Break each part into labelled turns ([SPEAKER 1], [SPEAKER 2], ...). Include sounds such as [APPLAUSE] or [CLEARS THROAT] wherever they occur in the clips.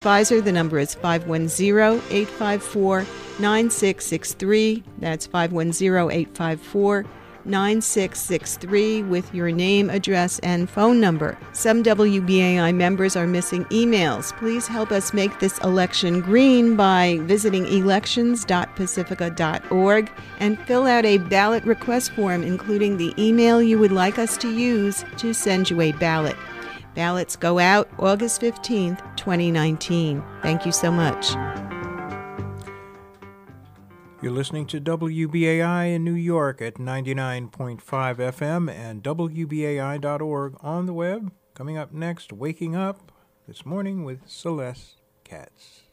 [SPEAKER 1] Pfizer, the number is 510 854 9663. That's 510 854 9663 with your name, address, and phone number. Some WBAI members are missing emails. Please help us make this election green by visiting elections.pacifica.org and fill out a ballot request form, including the email you would like us to use to send you a ballot. Ballots go out August 15th, 2019. Thank you so much.
[SPEAKER 2] You're listening to WBAI in New York at 99.5 FM and WBAI.org on the web. Coming up next, Waking Up this morning with Celeste Katz.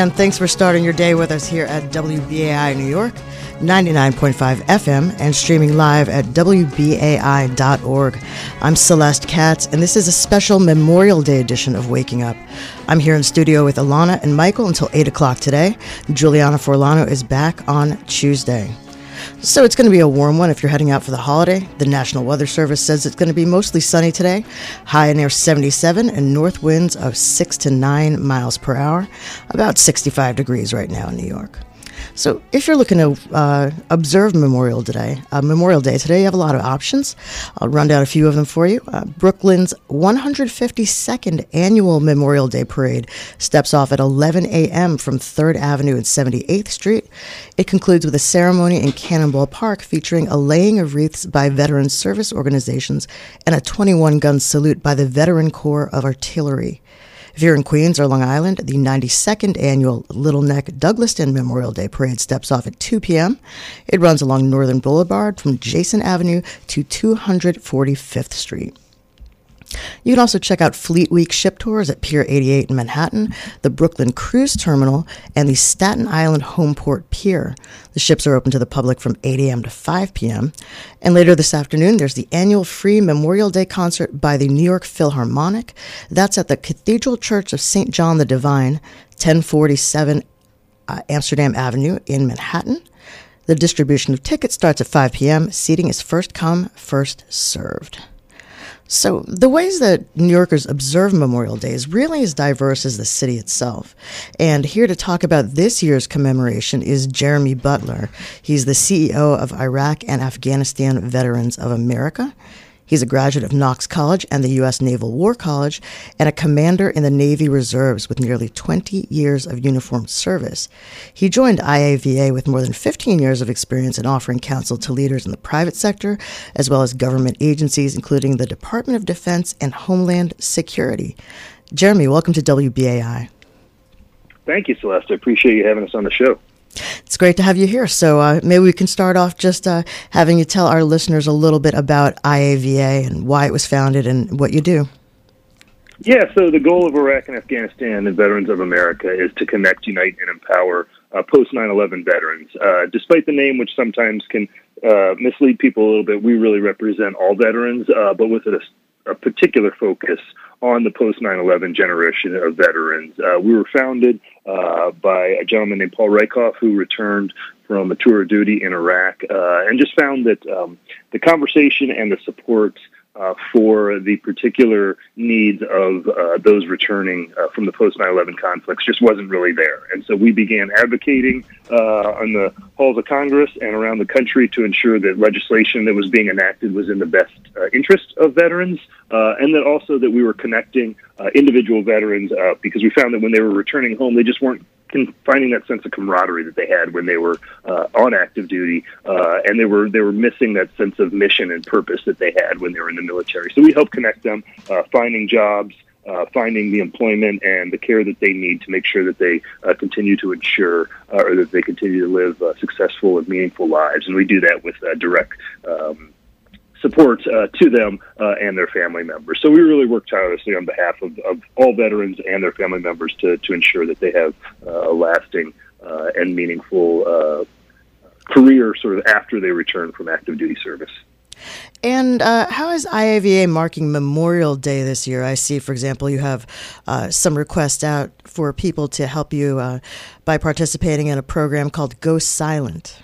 [SPEAKER 3] And thanks for starting your day with us here at WBAI New York, 99.5 FM, and streaming live at WBAI.org. I'm Celeste Katz, and this is a special Memorial Day edition of Waking Up. I'm here in studio with Alana and Michael until 8 o'clock today. Juliana Forlano is back on Tuesday. So it's going to be a warm one if you're heading out for the holiday. The National Weather Service says it's going to be mostly sunny today, high near 77 and north winds of 6 to 9 miles per hour, about 65 degrees right now in New York. So, if you're looking to uh, observe Memorial Day, uh, Memorial Day today, you have a lot of options. I'll run down a few of them for you. Uh, Brooklyn's 152nd annual Memorial Day parade steps off at 11 a.m. from 3rd Avenue and 78th Street. It concludes with a ceremony in Cannonball Park featuring a laying of wreaths by veteran service organizations and a 21 gun salute by the Veteran Corps of Artillery. If you're in Queens or Long Island, the 92nd annual Little Neck Douglaston Memorial Day Parade steps off at 2 p.m. It runs along Northern Boulevard from Jayson Avenue to 245th Street. You can also check out Fleet Week ship tours at Pier 88 in Manhattan, the Brooklyn Cruise Terminal, and the Staten Island Homeport Pier. The ships are open to the public from 8 a.m. to 5 p.m. And later this afternoon, there's the annual free Memorial Day concert by the New York Philharmonic. That's at the Cathedral Church of St. John the Divine, 1047 uh, Amsterdam Avenue in Manhattan. The distribution of tickets starts at 5 p.m. Seating is first come, first served. So, the ways that New Yorkers observe Memorial Day is really as diverse as the city itself. And here to talk about this year's commemoration is Jeremy Butler. He's the CEO of Iraq and Afghanistan Veterans of America. He's a graduate of Knox College and the U.S. Naval War College and a commander in the Navy Reserves with nearly 20 years of uniformed service. He joined IAVA with more than 15 years of experience in offering counsel to leaders in the private sector, as well as government agencies, including the Department of Defense and Homeland Security. Jeremy, welcome to WBAI.
[SPEAKER 4] Thank you, Celeste. I appreciate you having us on the show.
[SPEAKER 3] It's great to have you here. So uh, maybe we can start off just uh, having you tell our listeners a little bit about IAVA and why it was founded and what you do.
[SPEAKER 4] Yeah, so the goal of Iraq and Afghanistan and Veterans of America is to connect, unite, and empower uh, post 9 11 veterans. Uh, despite the name, which sometimes can uh, mislead people a little bit, we really represent all veterans, uh, but with a, a, particular focus on the post 9 11 generation of veterans. Uh, we were founded uh, by a gentleman named Paul Rieckhoff, who returned from a tour of duty in Iraq and just found that um, the conversation and the support uh, for the particular needs of uh, those returning uh, from the post 9 11 conflicts just wasn't really there. And so we began advocating uh, on the halls of Congress and around the country to ensure that legislation that was being enacted was in the best uh, interest of veterans, uh, and that also that we were connecting individual veterans because we found that when they were returning home, they just weren't finding that sense of camaraderie that they had when they were uh, on active duty, uh, and they were they were missing that sense of mission and purpose that they had when they were in the military. So we help connect them, uh, finding jobs. Uh, finding the employment and the care that they need to make sure that they uh, continue to ensure uh, or that they continue to live successful and meaningful lives. And we do that with direct um, support uh, to them uh, and their family members. So we really work tirelessly on behalf of, of all veterans and their family members to, to ensure that they have uh, a lasting uh, and meaningful uh, career sort of after they return from active duty service.
[SPEAKER 3] And uh, how is IAVA marking Memorial Day this year? I see, for example, you have uh, some requests out for people to help you uh, by participating in a program called Go Silent.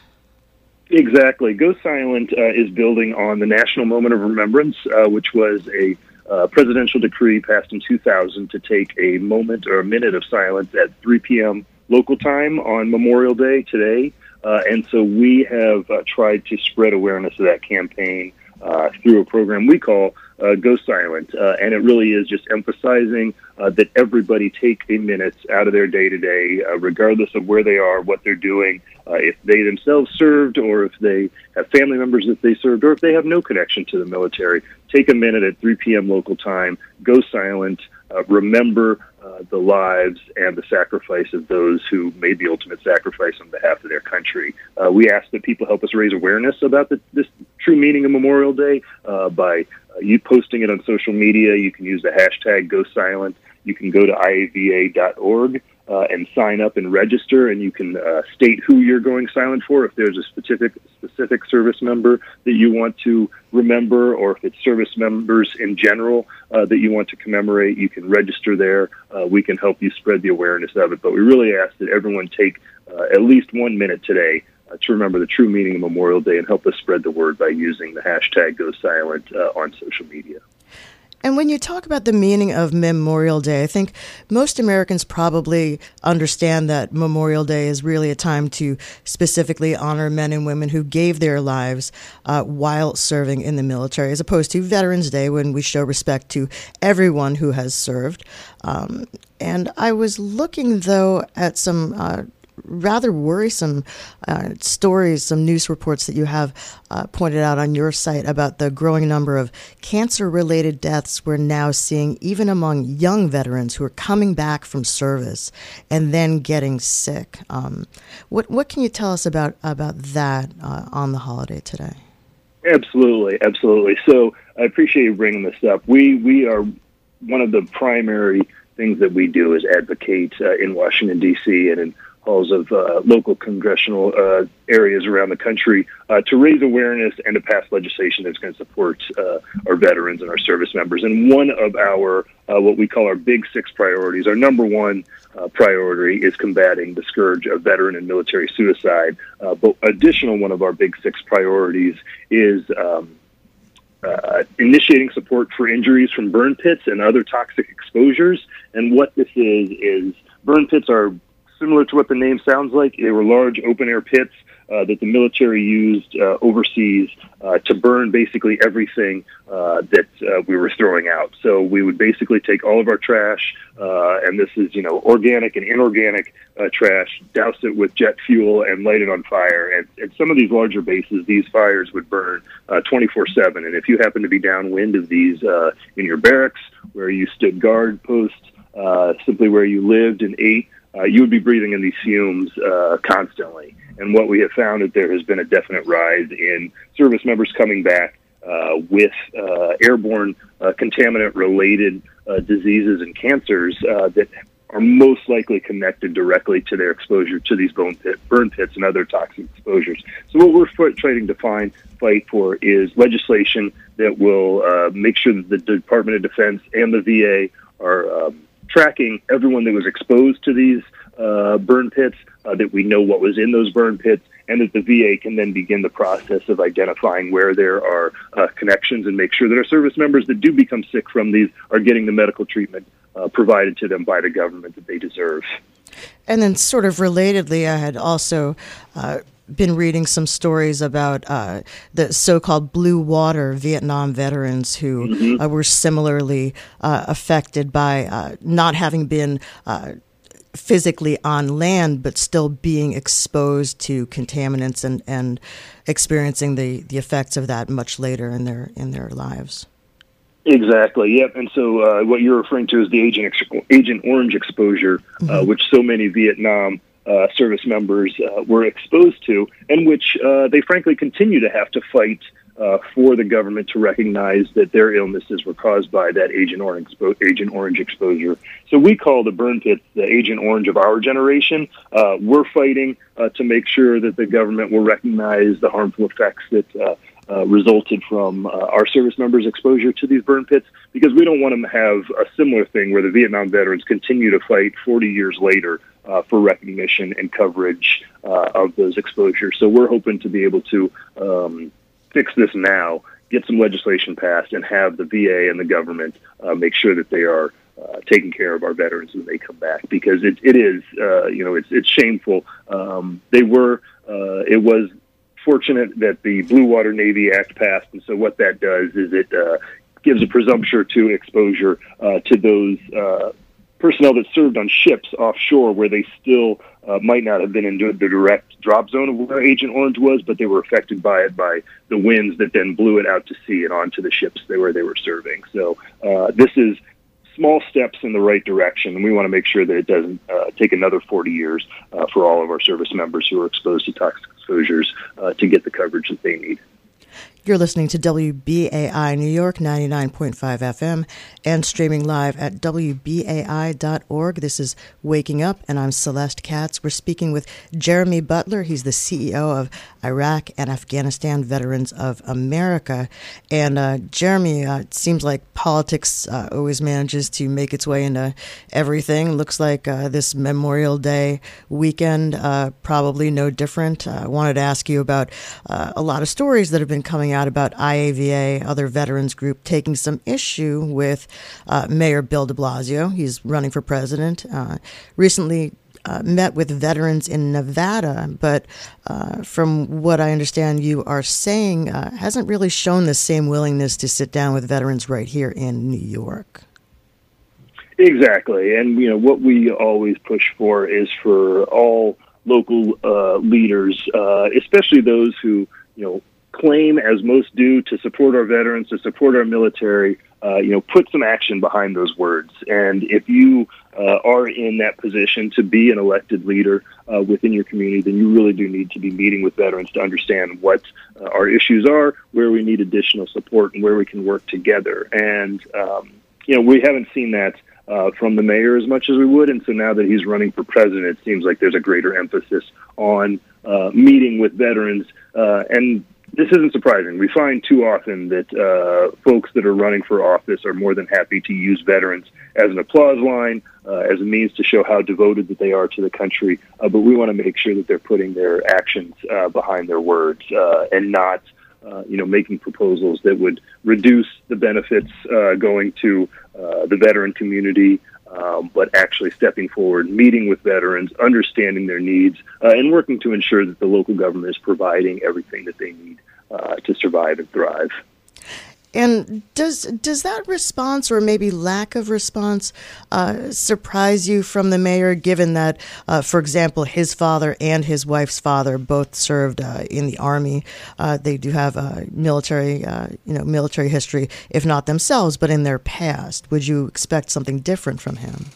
[SPEAKER 4] Exactly. Go Silent uh, is building on the National Moment of Remembrance, uh, which was a uh, presidential decree passed in 2000 to take a moment or a minute of silence at 3 p.m. local time on Memorial Day today. Uh, and so we have uh, tried to spread awareness of that campaign uh, through a program we call uh, Go Silent. Uh, and it really is just emphasizing uh, that everybody take a minute out of their day to day, regardless of where they are, what they're doing, if they themselves served, or if they have family members that they served, or if they have no connection to the military. Take a minute at 3 p.m. local time, go silent, remember uh, the lives and the sacrifice of those who made the ultimate sacrifice on behalf of their country. Uh, we ask that people help us raise awareness about the, this true meaning of Memorial Day uh, by uh, you posting it on social media. You can use the hashtag Go Silent. You can go to iava.org uh, and sign up and register, and you can uh, state who you're going silent for. If there's a specific specific service member that you want to remember, or if it's service members in general uh, that you want to commemorate, you can register there. Uh, we can help you spread the awareness of it. But we really ask that everyone take uh, at least one minute today uh, to remember the true meaning of Memorial Day and help us spread the word by using the hashtag Go Silent on social media.
[SPEAKER 3] And when you talk about the meaning of Memorial Day, I think most Americans probably understand that Memorial Day is really a time to specifically honor men and women who gave their lives uh, while serving in the military, as opposed to Veterans Day when we show respect to everyone who has served. Um, and I was looking, though, at some uh, rather worrisome uh, stories, some news reports that you have uh, pointed out on your site about the growing number of cancer related deaths we're now seeing, even among young veterans who are coming back from service and then getting sick. Um, what, what can you tell us about, about that uh, on the holiday today?
[SPEAKER 4] Absolutely, absolutely. So I appreciate you bringing this up. We, we are one of the primary things that we do is advocate uh, in Washington, D.C. and in halls of uh, local congressional uh, areas around the country uh, to raise awareness and to pass legislation that's going to support uh, our veterans and our service members. And one of our, uh, what we call our big six priorities, our number one uh, priority is combating the scourge of veteran and military suicide. but additional one of our big six priorities is um, uh, initiating support for injuries from burn pits and other toxic exposures. And what this is is burn pits are similar to what the name sounds like. They were large open air pits uh, that the military used uh, overseas uh, to burn basically everything uh, that uh, we were throwing out. So we would basically take all of our trash, uh, and this is you know organic and inorganic trash, douse it with jet fuel, and light it on fire. And at some of these larger bases, these fires would burn twenty four seven. And if you happen to be downwind of these in your barracks, where you stood guard post, uh, simply where you lived and ate, uh, you would be breathing in these fumes uh, constantly. And what we have found is there has been a definite rise in service members coming back uh, with uh, airborne uh, contaminant related uh, diseases and cancers that are most likely connected directly to their exposure to these bone pit, burn pits and other toxic exposures. So what we're trying to find fight for is legislation that will make sure that the Department of Defense and the VA are um, tracking everyone that was exposed to these uh, burn pits, uh, that we know what was in those burn pits, and that the VA can then begin the process of identifying where there are uh, connections and make sure that our service members that do become sick from these are getting the medical treatment uh, provided to them by the government that they deserve.
[SPEAKER 3] And then, sort of relatedly, I had also uh, been reading some stories about uh, the so-called blue water Vietnam veterans who mm-hmm. uh, were similarly uh, affected by uh, not having been uh, physically on land, but still being exposed to contaminants and, and experiencing the, the effects of that much later in their in their lives.
[SPEAKER 4] Exactly. Yep. And so uh, what you're referring to is the Agent Agent Orange exposure, mm-hmm. which so many Vietnam uh, service members uh, were exposed to, and which uh, they frankly continue to have to fight uh, for the government to recognize that their illnesses were caused by that Agent Orange, expo- Agent Orange exposure. So we call the burn pits the Agent Orange of our generation. Uh, we're fighting uh, to make sure that the government will recognize the harmful effects that uh, resulted from uh, our service members' exposure to these burn pits because we don't want them to have a similar thing where the Vietnam veterans continue to fight 40 years later uh, for recognition and coverage uh, of those exposures. So we're hoping to be able to um, fix this now, get some legislation passed, and have the VA and the government uh, make sure that they are. Uh, taking care of our veterans when they come back because it, it is you know it's it's shameful um, they were it was fortunate that the Blue Water Navy Act passed, and so what that does is it uh, gives a presumption to exposure uh, to those uh, personnel that served on ships offshore, where they still uh, might not have been in the direct drop zone of where Agent Orange was, but they were affected by it by the winds that then blew it out to sea and onto the ships where they were serving. So uh, this is small steps in the right direction, and we want to make sure that it doesn't uh, take another 40 years uh, for all of our service members who are exposed to toxic exposures uh, to get the coverage that they need.
[SPEAKER 3] You're listening to WBAI New York 99.5 FM and streaming live at WBAI.org. This is Waking Up, and I'm Celeste Katz. We're speaking with Jeremy Butler. He's the CEO of Iraq and Afghanistan Veterans of America. And uh, Jeremy, uh, it seems like politics uh, always manages to make its way into everything. Looks like uh, this Memorial Day weekend, uh, probably no different. I wanted to ask you about uh, a lot of stories that have been coming out about IAVA, other veterans group, taking some issue with uh, Mayor Bill de Blasio. He's running for president. Uh, recently, uh, met with veterans in Nevada, but uh, from what I understand, you are saying uh, hasn't really shown the same willingness to sit down with veterans right here in New York.
[SPEAKER 4] Exactly, and you know what we always push for is for all local uh, leaders, uh, especially those who you know claim, as most do, to support our veterans, to support our military, uh, you know, put some action behind those words. And if you uh, are in that position to be an elected leader uh, within your community, then you really do need to be meeting with veterans to understand what uh, our issues are, where we need additional support, and where we can work together. And um, you know, we haven't seen that. Uh, from the mayor as much as we would, and so now that he's running for president, it seems like there's a greater emphasis on uh, meeting with veterans and this isn't surprising. We find too often that uh, folks that are running for office are more than happy to use veterans as an applause line, uh, as a means to show how devoted that they are to the country. Uh, but we want to make sure that they're putting their actions uh, behind their words uh, and not. Uh, you know, making proposals that would reduce the benefits going to the veteran community um, but actually stepping forward, meeting with veterans, understanding their needs, uh, and working to ensure that the local government is providing everything that they need uh, to survive and thrive.
[SPEAKER 3] And does does that response, or maybe lack of response, uh, surprise you from the mayor? Given that, uh, for example, his father and his wife's father both served uh, in the army, uh, they do have a military, uh, you know, military history, if not themselves, but in their past. Would you expect something different from him?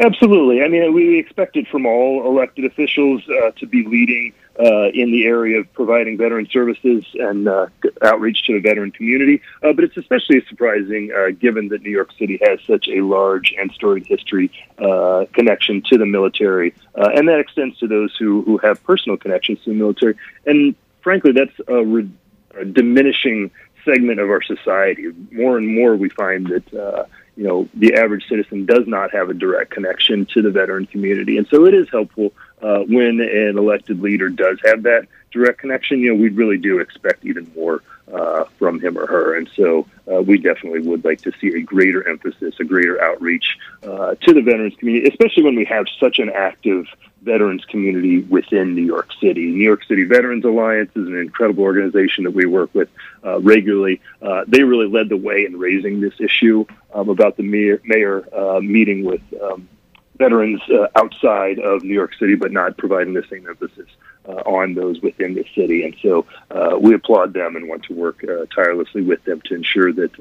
[SPEAKER 4] Absolutely. I mean, we expected from all elected officials uh, to be leading uh, in the area of providing veteran services and uh, outreach to the veteran community. Uh, but it's especially surprising uh, given that New York City has such a large and storied history uh, connection to the military, and that extends to those who, who have personal connections to the military. And frankly, that's a, re- a diminishing segment of our society. More and more, we find that you know, the average citizen does not have a direct connection to the veteran community. And so it is helpful uh, when an elected leader does have that direct connection. You know, we really do expect even more uh, from him or her. And so uh, we definitely would like to see a greater emphasis, a greater outreach uh, to the veterans community, especially when we have such an active veterans community within New York City. New York City Veterans Alliance is an incredible organization that we work with uh, regularly. Uh, they really led the way in raising this issue um, about the mayor, mayor uh, meeting with um, veterans uh, outside of New York City, but not providing the same emphasis uh, on those within the city. And so uh, we applaud them and want to work tirelessly with them to ensure that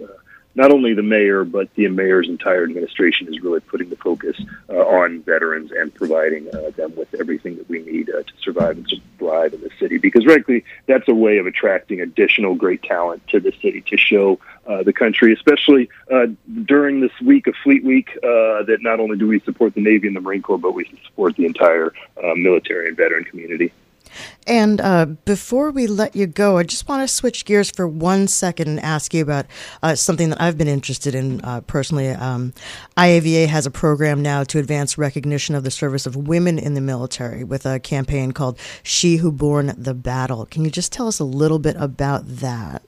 [SPEAKER 4] not only the mayor, but the mayor's entire administration is really putting the focus uh, on veterans and providing uh, them with everything that we need uh, to survive and thrive in the city. Because, frankly, that's a way of attracting additional great talent to the city to show uh, the country, especially uh, during this week of Fleet Week, uh, that not only do we support the Navy and the Marine Corps, but we support the entire military and veteran community.
[SPEAKER 3] And uh, before we let you go, I just want to switch gears for one second and ask you about uh, something that I've been interested in uh, personally. Um, IAVA has a program now to advance recognition of the service of women in the military with a campaign called She Who Borne the Battle. Can you just tell us a little bit about that?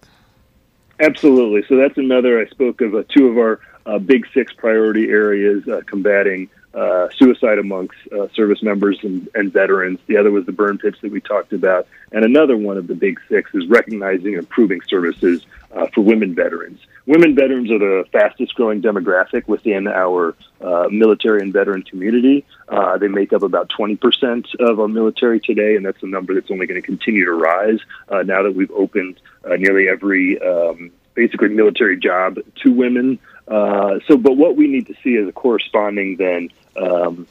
[SPEAKER 4] Absolutely. So that's another, I spoke of uh, two of our uh, big six priority areas uh, combating uh, suicide amongst uh, service members and, and, veterans. The other was the burn pits that we talked about. And another one of the big six is recognizing and improving services uh, for women veterans. Women veterans are the fastest growing demographic within our uh, military and veteran community. Uh, they make up about 20% of our military today, and that's a number that's only going to continue to rise uh, now that we've opened nearly every um, basically military job to women. Uh, so, but what we need to see is a corresponding then um,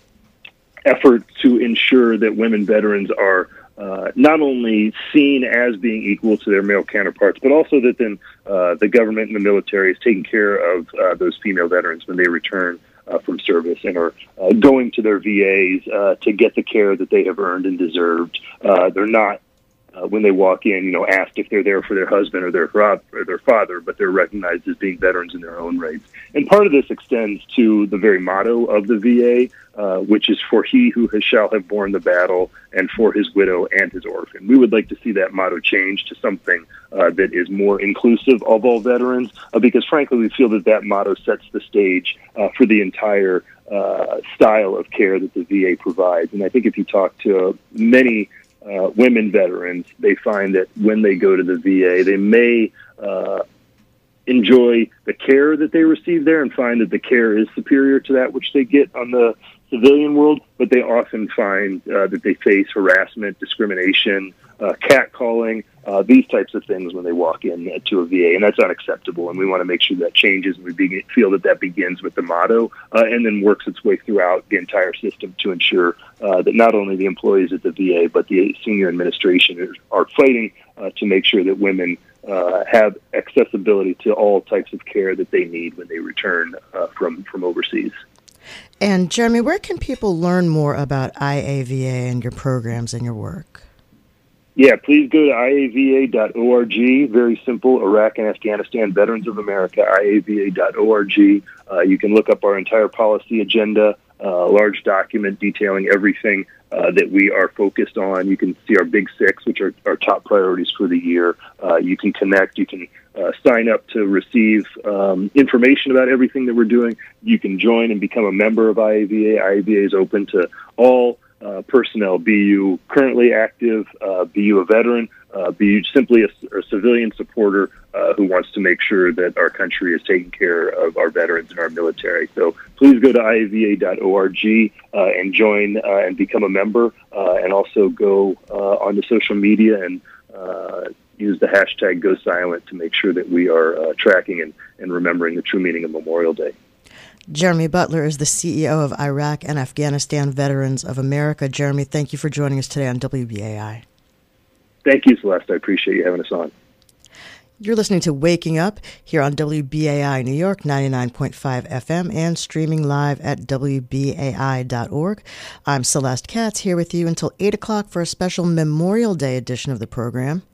[SPEAKER 4] effort to ensure that women veterans are uh, not only seen as being equal to their male counterparts, but also that then uh, the government and the military is taking care of uh, those female veterans when they return uh, from service and are uh, going to their VAs to get the care that they have earned and deserved. they're not uh, when they walk in, you know, asked if they're there for their husband or their or their father, but they're recognized as being veterans in their own rights. And part of this extends to the very motto of the VA, uh, which is "For he who has, shall have borne the battle, and for his widow and his orphan." We would like to see that motto change to something uh, that is more inclusive of all veterans, uh, because frankly, we feel that that motto sets the stage uh, for the entire. Uh, style of care that the VA provides, and I think if you talk to many uh, women veterans, they find that when they go to the VA, they may uh, enjoy the care that they receive there and find that the care is superior to that which they get on the civilian world, but they often find uh, that they face harassment, discrimination, uh, catcalling, uh, these types of things when they walk in to a VA, and that's unacceptable. And we want to make sure that changes, and we feel that that begins with the motto, uh, and then works its way throughout the entire system to ensure uh, that not only the employees at the VA but the senior administration are fighting uh, to make sure that women uh, have accessibility to all types of care that they need when they return uh, from from overseas.
[SPEAKER 3] And Jeremy, where can people learn more about IAVA and your programs and your work?
[SPEAKER 4] Yeah, please go to iava.org. Very simple. Iraq and Afghanistan Veterans of America, iava.org. Uh, you can look up our entire policy agenda uh, large document detailing everything uh, that we are focused on. You can see our big six, which are our top priorities for the year. Uh, you can connect. You can uh, sign up to receive um, information about everything that we're doing. You can join and become a member of IAVA. IAVA is open to all uh, personnel, be you currently active, uh, be you a veteran, uh, be you simply a, a civilian supporter uh, who wants to make sure that our country is taking care of our veterans and our military. So please go to iava.org uh, and join uh, and become a member, and also go onto social media and use the hashtag Go Silent to make sure that we are tracking and, and remembering the true meaning of Memorial Day.
[SPEAKER 3] Jeremy Butler is the CEO of Iraq and Afghanistan Veterans of America. Jeremy, thank you for joining us today on WBAI.
[SPEAKER 4] Thank you, Celeste. I appreciate you having us on.
[SPEAKER 3] You're listening to Waking Up here on WBAI New York 99.5 FM and streaming live at WBAI.org. I'm Celeste Katz here with you until 8 o'clock for a special Memorial Day edition of the program.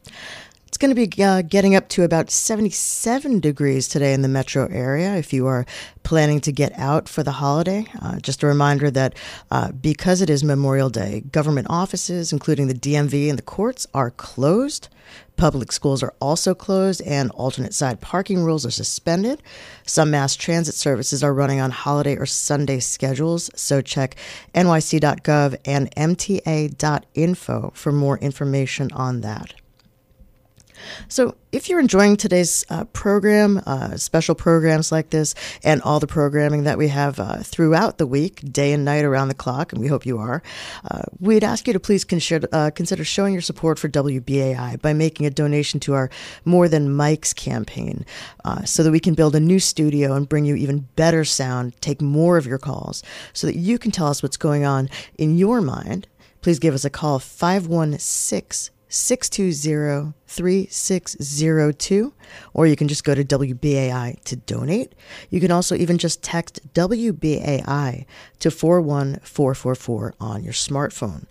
[SPEAKER 3] It's going to be uh, getting up to about 77 degrees today in the metro area if you are planning to get out for the holiday. Uh, just a reminder that uh, because it is Memorial Day, government offices, including the DMV and the courts, are closed. Public schools are also closed, and alternate side parking rules are suspended. Some mass transit services are running on holiday or Sunday schedules, so check nyc.gov and mta.info for more information on that. So, if you're enjoying today's uh, program, uh, special programs like this, and all the programming that we have uh, throughout the week, day and night around the clock, and we hope you are, uh, we'd ask you to please consider, uh, consider showing your support for WBAI by making a donation to our More Than Mics campaign uh, so that we can build a new studio and bring you even better sound, take more of your calls, so that you can tell us what's going on in your mind. Please give us a call 516 620 3602, or you can just go to WBAI to donate. You can also even just text WBAI to 41444 on your smartphone.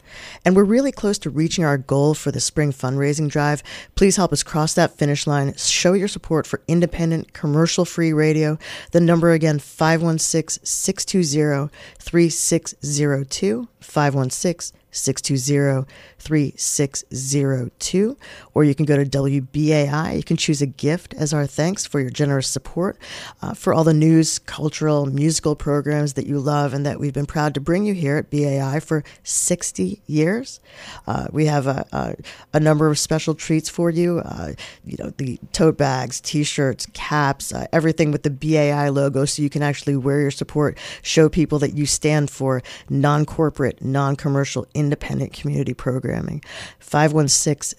[SPEAKER 3] And we're really close to reaching our goal for the spring fundraising drive. Please help us cross that finish line. Show your support for independent, commercial free radio. The number again 516 620 3602. 516 620 3602. Or you can go to WBAI. You can choose a gift as our thanks for your generous support uh, for all the news, cultural, musical programs that you love and that we've been proud to bring you here at BAI for 60 years. Uh, we have a, a, a, number of special treats for you. Uh, you know, the tote bags, t shirts, caps, uh, everything with the BAI logo so you can actually wear your support, show people that you stand for non corporate, non commercial, independent community programming. 516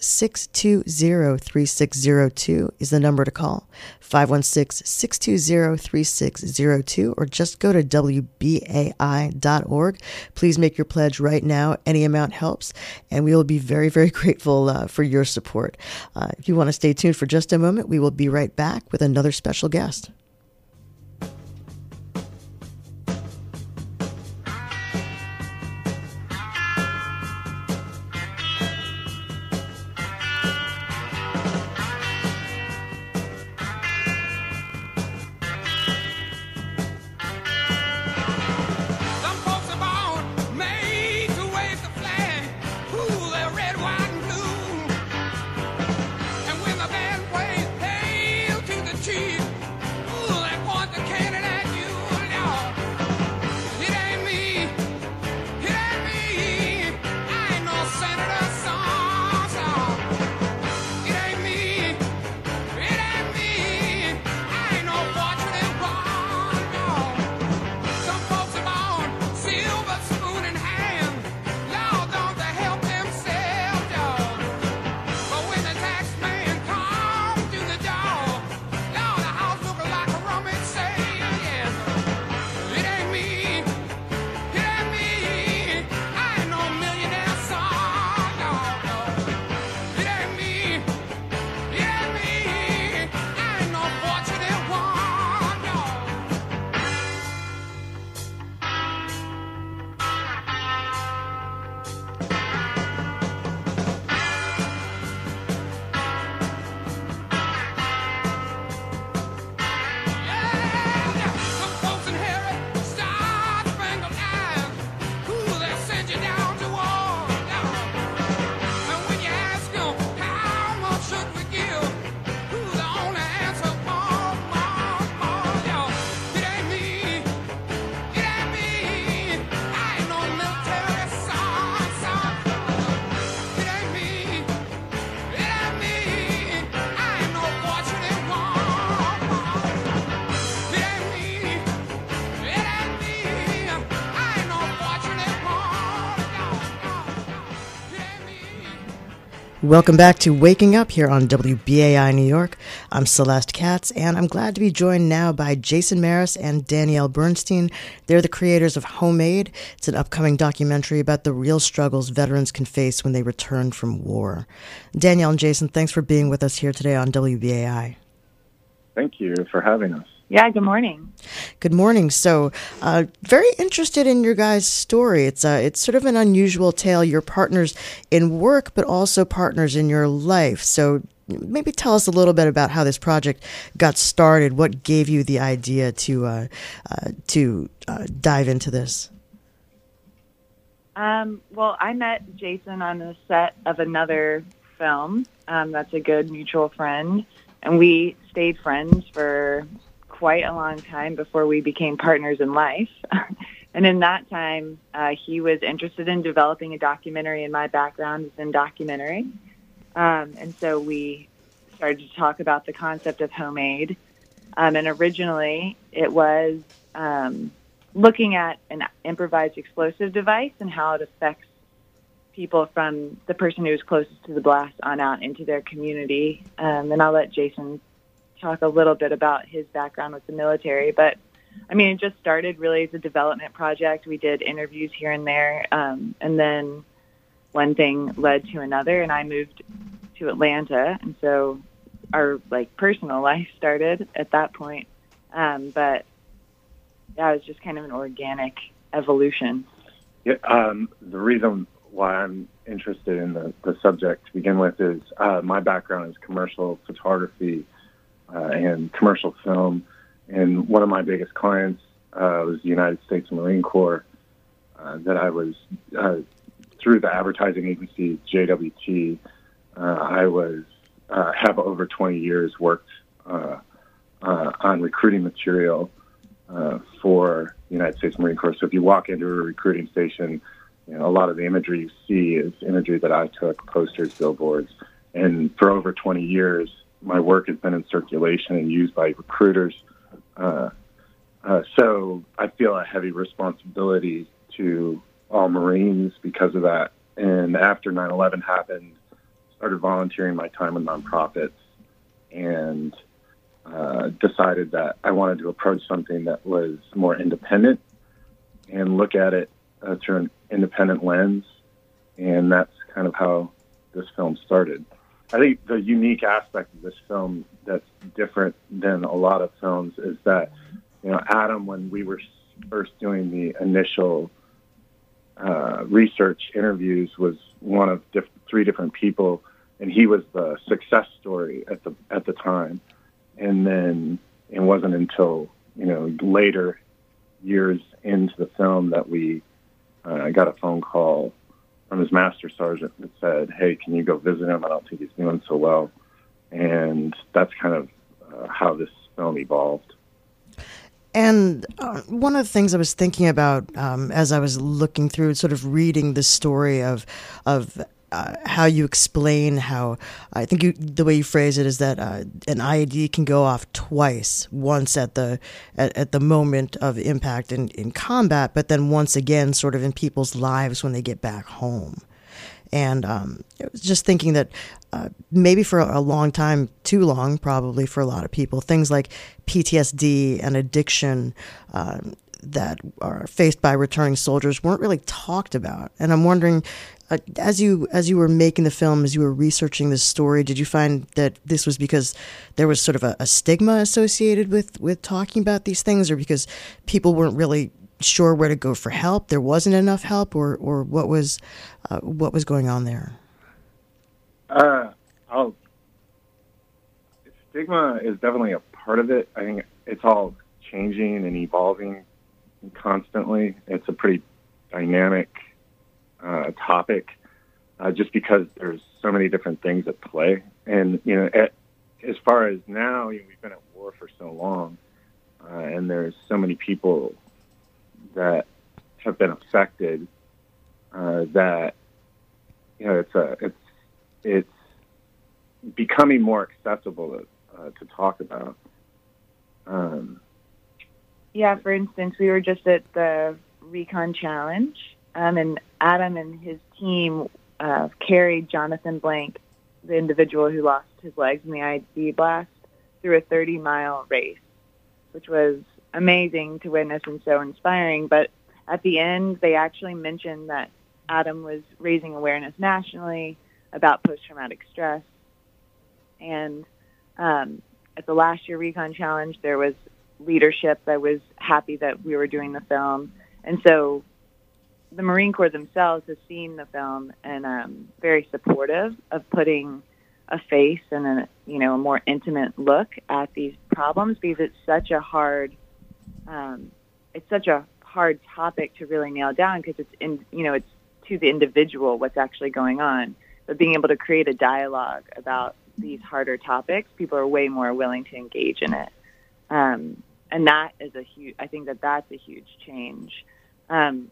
[SPEAKER 3] 620 3602 is the number to call. 516 620 3602 or just go to WBAI.org. Please make your pledge right now. Any amount helps, and we will be very, very [LAUGHS] grateful uh, for your support. Uh, if you want to stay tuned for just a moment, we will be right back with another special guest. Welcome back to Waking Up here on WBAI New York. I'm Celeste Katz, and I'm glad to be joined now by Jason Maris and Danielle Bernstein. They're the creators of Homemade. It's an upcoming documentary about the real struggles veterans can face when they return from war. Danielle and Jason, thanks for being with us here today on WBAI.
[SPEAKER 5] Thank you for having us.
[SPEAKER 6] Yeah, good morning.
[SPEAKER 3] Good morning. So, uh, very interested in your guys' story. It's uh, it's sort of an unusual tale. You're partners in work, but also partners in your life. So, maybe tell us a little bit about how this project got started. What gave you the idea to uh, uh to uh, dive into this?
[SPEAKER 6] Um, well, I met Jason on the set of another film. Um, that's a good mutual friend, and we stayed friends for quite a long time before we became partners in life. [LAUGHS] and in that time, uh, he was interested in developing a documentary, and my background is in documentary. Um, and so we started to talk about the concept of homemade. Um, and originally, it was um, looking at an improvised explosive device and how it affects people from the person who's closest to the blast on out into their community. Um, and I'll let Jason talk a little bit about his background with the military. But I mean, it just started really as a development project. We did interviews here and there, um, and then one thing led to another, and I moved to Atlanta, and so our like personal life started at that point. Um, but yeah, it was just kind of an organic evolution.
[SPEAKER 5] Yeah, um, the reason why I'm interested in the, the subject to begin with is uh, my background is commercial photography uh, and commercial film. And one of my biggest clients uh, was the United States Marine Corps. Uh, that I was uh, through the advertising agency JWT. Uh, I was uh, have over 20 years worked on recruiting material for the United States Marine Corps. So if you walk into a recruiting station, you know, a lot of the imagery you see is imagery that I took, posters, billboards, and for over 20 years, my work has been in circulation and used by recruiters. Uh, uh, so I feel a heavy responsibility to all Marines because of that. And after 9/11 happened, started volunteering my time with nonprofits and uh, decided that I wanted to approach something that was more independent and look at it uh, through an independent lens. And that's kind of how this film started. I think the unique aspect of this film that's different than a lot of films is that, you know, Adam, when we were first doing the initial uh, research interviews, was one of diff- three different people, and he was the success story at the at the time. And then it wasn't until you know later years into the film that we uh, got a phone call from his master sergeant that said, "Hey, can you go visit him? I don't think he's doing so well." And that's kind of uh, how this film evolved.
[SPEAKER 3] And uh, one of the things I was thinking about um, as I was looking through, sort of reading the story of of uh, how you explain how I think you, the way you phrase it is that uh, an IED can go off twice, once at the at, at, the moment of impact in, in combat, but then once again, sort of in people's lives when they get back home. And um, was just thinking that uh, maybe for a long time, too long, probably for a lot of people, things like PTSD and addiction uh, that are faced by returning soldiers weren't really talked about. And I'm wondering, uh, as you as you were making the film, as you were researching this story, did you find that this was because there was sort of a, a stigma associated with with talking about these things, or because people weren't really sure where to go for help? There wasn't enough help, or or what was uh, what was going on there?
[SPEAKER 5] Uh, I'll, stigma is definitely a part of it. I think it's all changing and evolving constantly. It's a pretty dynamic uh, topic, uh, just because there's so many different things at play. And you know, at, as far as now, you know, we've been at war for so long, uh, and there's so many people that have been affected uh, that you know it's a it's it's becoming more accessible to, uh, to talk about. Um,
[SPEAKER 6] yeah, for instance, we were just at the Recon Challenge, um, and Adam and his team uh, carried Jonathan Blank the individual who lost his legs in the IED blast through a 30 mile race, which was amazing to witness and so inspiring. But at the end, they actually mentioned that Adam was raising awareness nationally about post traumatic stress. And um, at the last year Recon Challenge, there was leadership that was happy that we were doing the film. And so the Marine Corps themselves has seen the film and um, very supportive of putting a face and a you know a more intimate look at these problems because it's such a hard um, it's such a hard topic to really nail down because it's in you know it's to the individual what's actually going on. But being able to create a dialogue about these harder topics people are way more willing to engage in it. Um, and that is a huge i think that that's a huge change. Um,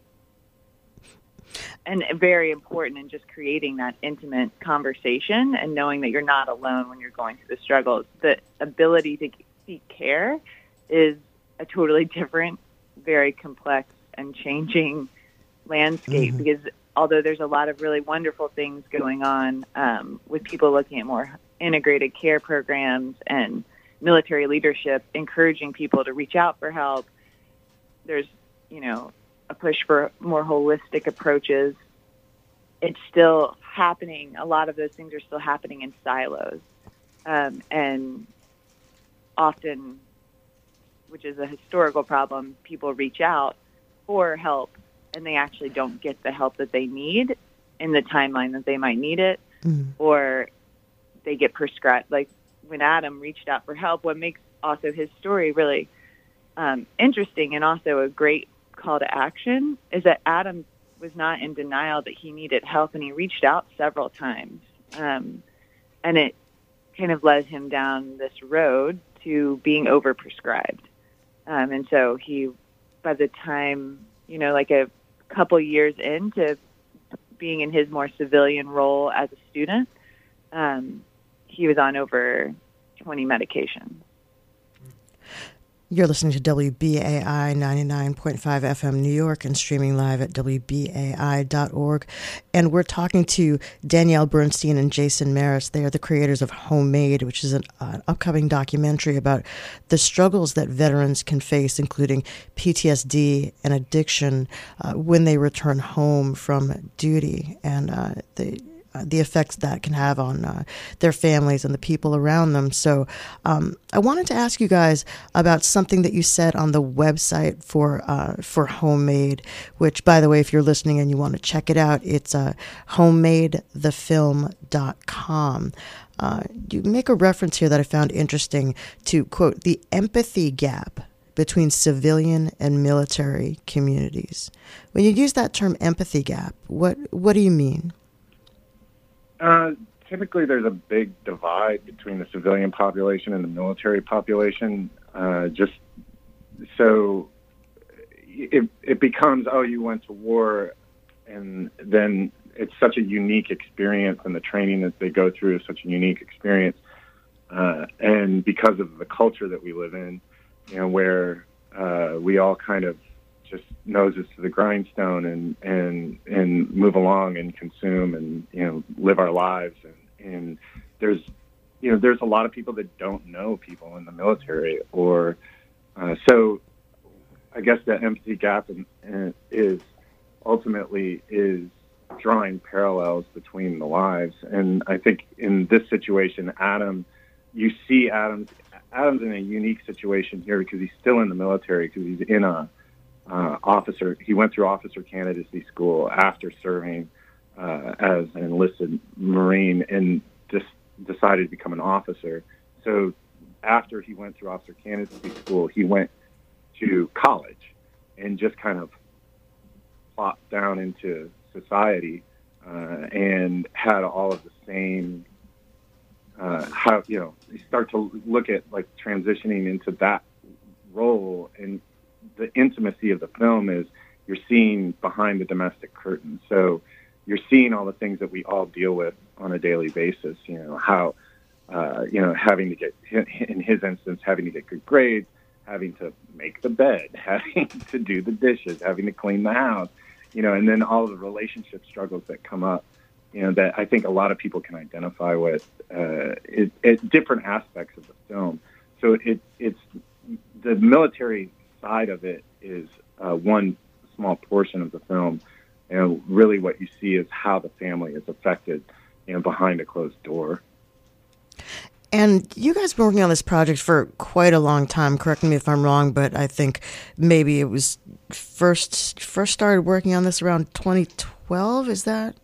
[SPEAKER 6] and very important in just creating that intimate conversation and knowing that you're not alone when you're going through the struggles. The ability to seek care is a totally [LAUGHS] different, very complex and changing landscape mm-hmm. because although there's a lot of really wonderful things going on um, with people looking at more integrated care programs and military leadership encouraging people to reach out for help, there's you know a push for more holistic approaches. It's still happening. A lot of those things are still happening in silos, um, and often, which is a historical problem, people reach out for help and they actually don't get the help that they need in the timeline that they might need it, mm. or they get prescribed. Like when Adam reached out for help, what makes also his story really um, interesting and also a great call to action is that Adam was not in denial that he needed help, and he reached out several times, um, and it kind of led him down this road to being overprescribed. Um, and so he, by the time you know, like a couple years into being in his more civilian role as a student, um, he was on over 20 medications.
[SPEAKER 3] You're listening to WBAI 99.5 FM New York and streaming live at WBAI.org. And we're talking to Danielle Bernstein and Jason Maris. They are the creators of Homemade, which is an uh, upcoming documentary about the struggles that veterans can face, including PTSD and addiction, uh, when they return home from duty. And uh, they uh, the effects that can have on uh, their families and the people around them. So, um, I wanted to ask you guys about something that you said on the website for uh, for Homemade. Which, by the way, if you're listening and you want to check it out, it's uh, homemadethefilm.com. Uh, you make a reference here that I found interesting to quote the empathy gap between civilian and military communities. When you use that term empathy gap, what what do you mean?
[SPEAKER 5] Uh, typically, there's a big divide between the civilian population and the military population. Uh, just so it, it becomes, oh, you went to war, and then it's such a unique experience, and the training that they go through is such a unique experience. Uh, and because of the culture that we live in, you know, where uh, we all kind of just noses to the grindstone and and and move along and consume and you know live our lives. And and there's you know there's a lot of people that don't know people in the military or uh, so I guess the empathy gap in, in, is ultimately is drawing parallels between the lives. And I think in this situation Adam you see Adam's Adam's in a unique situation here because he's still in the military because he's in a uh, officer. He went through officer candidacy school after serving uh, as an enlisted Marine and just decided to become an officer. So after he went through officer candidacy school, he went to college and just kind of plopped down into society uh, and had all of the same uh, how you know you start to look at like transitioning into that role and the intimacy of the film is you're seeing behind the domestic curtain. So you're seeing all the things that we all deal with on a daily basis. You know how, uh, you know, having to get in his instance, having to get good grades, having to make the bed, [LAUGHS] having to do the dishes, having to clean the house. You know, and then all the relationship struggles that come up you know, that I think a lot of people can identify with uh, it, it, different aspects of the film. So it, it's the military side of it is uh, one small portion of the film, and really what you see is how the family is affected, you know, behind a closed door.
[SPEAKER 3] And you guys have been working on this project for quite a long time. Correct me if I'm wrong, but I think maybe it was first first started working on this around 2012. Is that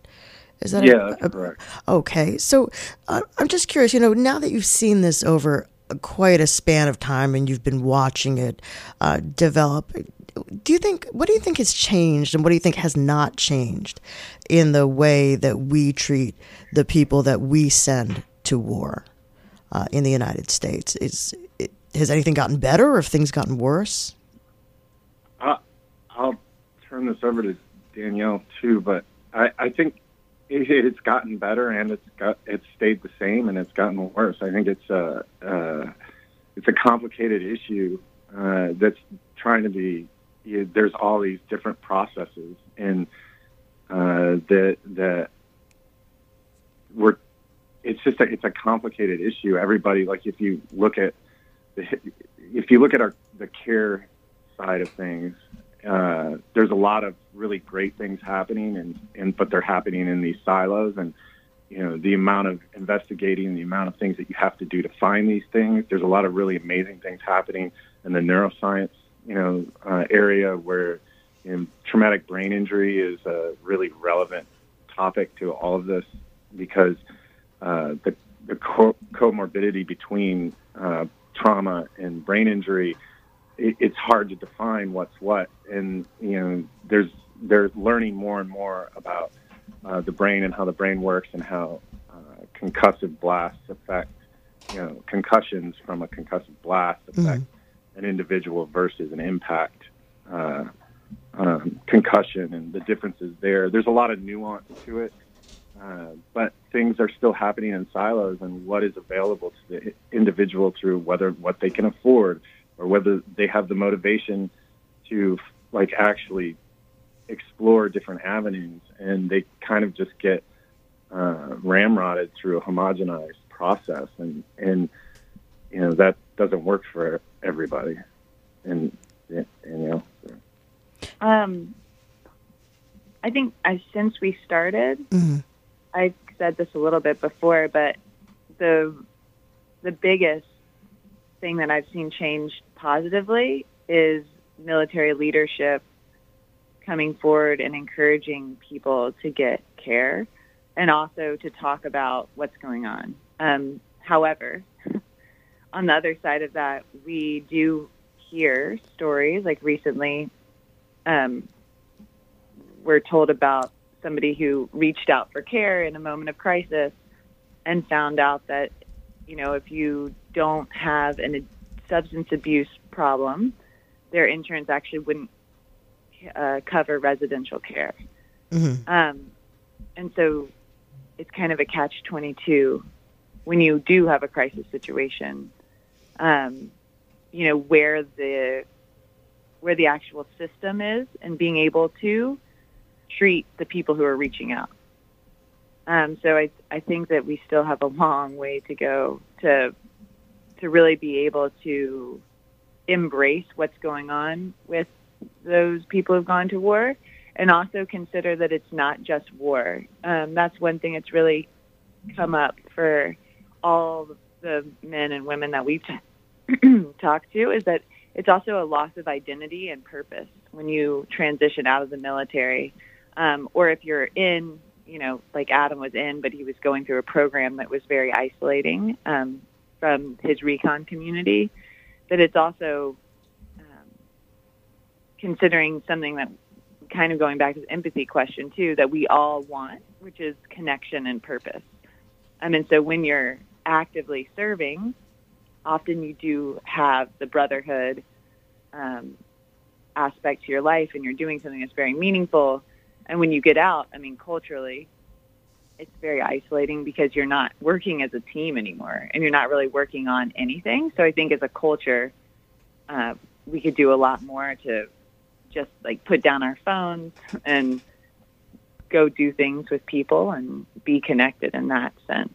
[SPEAKER 3] is that
[SPEAKER 5] yeah? A, correct.
[SPEAKER 3] Okay, so uh, I'm just curious. You know, now that you've seen this over quite a span of time and you've been watching it uh, develop, do you think what do you think has changed and what do you think has not changed in the way that we treat the people that we send to war? uh, in the United States. Is it, has anything gotten better, or have things gotten worse?
[SPEAKER 5] Uh, I'll turn this over to Danielle too, but I, I think it's gotten better, and it's got it's stayed the same, and it's gotten worse. I think it's a uh, it's a complicated issue uh, that's trying to be. You there's all these different processes, and uh, that that we're it's just a, it's a complicated issue. Everybody, like if you look at the, if you look at our the care side of things, uh, there's a lot of really great things happening, and, and but they're happening in these silos, and you know the amount of investigating, the amount of things that you have to do to find these things. There's a lot of really amazing things happening in the neuroscience, you know, uh, area where you know, traumatic brain injury is a really relevant topic to all of this because uh, the, the co- comorbidity between uh, trauma and brain injury, it, it's hard to define what's what. And you know, there's they're learning more and more about uh, the brain and how the brain works and how uh, concussive blasts affect, you know, concussions from a concussive blast affect mm-hmm. an individual versus an impact uh, um, concussion and the differences there. There's a lot of nuance to it. Uh, but things are still happening in silos, and what is available to the individual through whether what they can afford or whether they have the motivation to like actually explore different avenues, and they kind of just get uh, ramrodded through a homogenized process, and and you know that doesn't work for everybody, and and you know. So.
[SPEAKER 6] Um, I think as since we started, mm-hmm. I said this a little bit before, but the the biggest thing that I've seen change positively is military leadership coming forward and encouraging people to get care and also to talk about what's going on. Um, however, [LAUGHS] on the other side of that, we do hear stories like recently um, we're told about somebody who reached out for care in a moment of crisis and found out that, you know, if you don't have a substance abuse problem, their insurance actually wouldn't uh, cover residential care. Mm-hmm. Um, and so it's kind of a catch 22 when you do have a crisis situation. Um, you know where the where the actual system is and being able to treat the people who are reaching out. Um, so I I think that we still have a long way to go to to really be able to embrace what's going on with those people who've gone to war, and also consider that it's not just war. Um, that's one thing that's really come up for all the men and women that we've t- [CLEARS THROAT] talked to is that it's also a loss of identity and purpose when you transition out of the military um, or if you're in, you know, like Adam was in, but he was going through a program that was very isolating um, from his recon community, that it's also um, considering something that kind of going back to the empathy question too, that we all want, which is connection and purpose. Um, and so when you're actively serving, often you do have the brotherhood um, aspect to your life and you're doing something that's very meaningful and when you get out, I mean, culturally, it's very isolating because you're not working as a team anymore and you're not really working on anything. So I think as a culture, uh, we could do a lot more to just like put down our phones and go do things with people and be connected in that sense.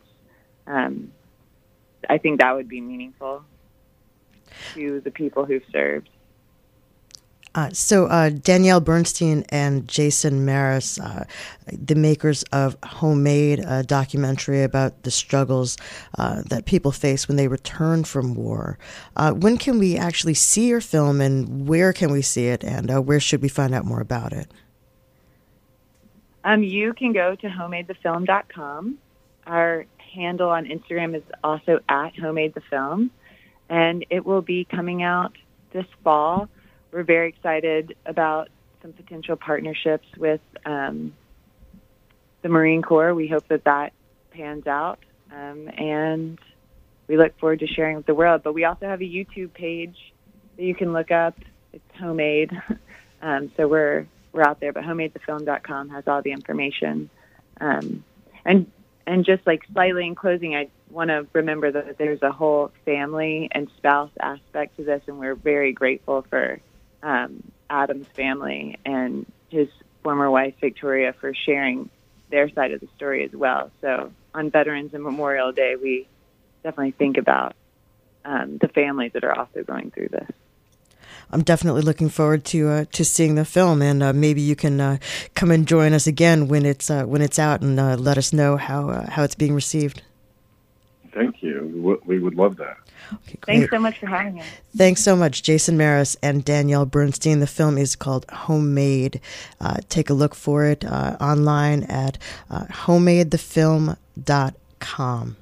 [SPEAKER 6] Um, I think that would be meaningful to the people who've served.
[SPEAKER 3] Uh, so uh, Danielle Bernstein and Jason Maris, uh, the makers of Homemade, a documentary about the struggles uh, that people face when they return from war. Uh, when can we actually see your film, and where can we see it, and uh, where should we find out more about it?
[SPEAKER 6] Um, you can go to homemadethefilm.com. Our handle on Instagram is also at homemadethefilm, and it will be coming out this fall we're very excited about some potential partnerships with um, the Marine Corps. We hope that that pans out, um, and we look forward to sharing with the world. But we also have a YouTube page that you can look up. It's homemade, [LAUGHS] um, so we're we're out there. But homemadethefilm.com has all the information, um, and and just like slightly in closing, I want to remember that there's a whole family and spouse aspect to this, and we're very grateful for um, Adam's family and his former wife Victoria for sharing their side of the story as well. So on Veterans and Memorial Day, we definitely think about um, the families that are also going through this.
[SPEAKER 3] I'm definitely looking forward to uh, to seeing the film, and uh, maybe you can uh, come and join us again when it's uh, when it's out, and uh, let us know how uh, how it's being received.
[SPEAKER 5] Thank you. We would love that.
[SPEAKER 6] Okay, Thanks so much for having us.
[SPEAKER 3] Thanks so much, Jason Maris and Danielle Bernstein. The film is called Homemade. Uh, take a look for it uh, online at uh, homemadethefilm.com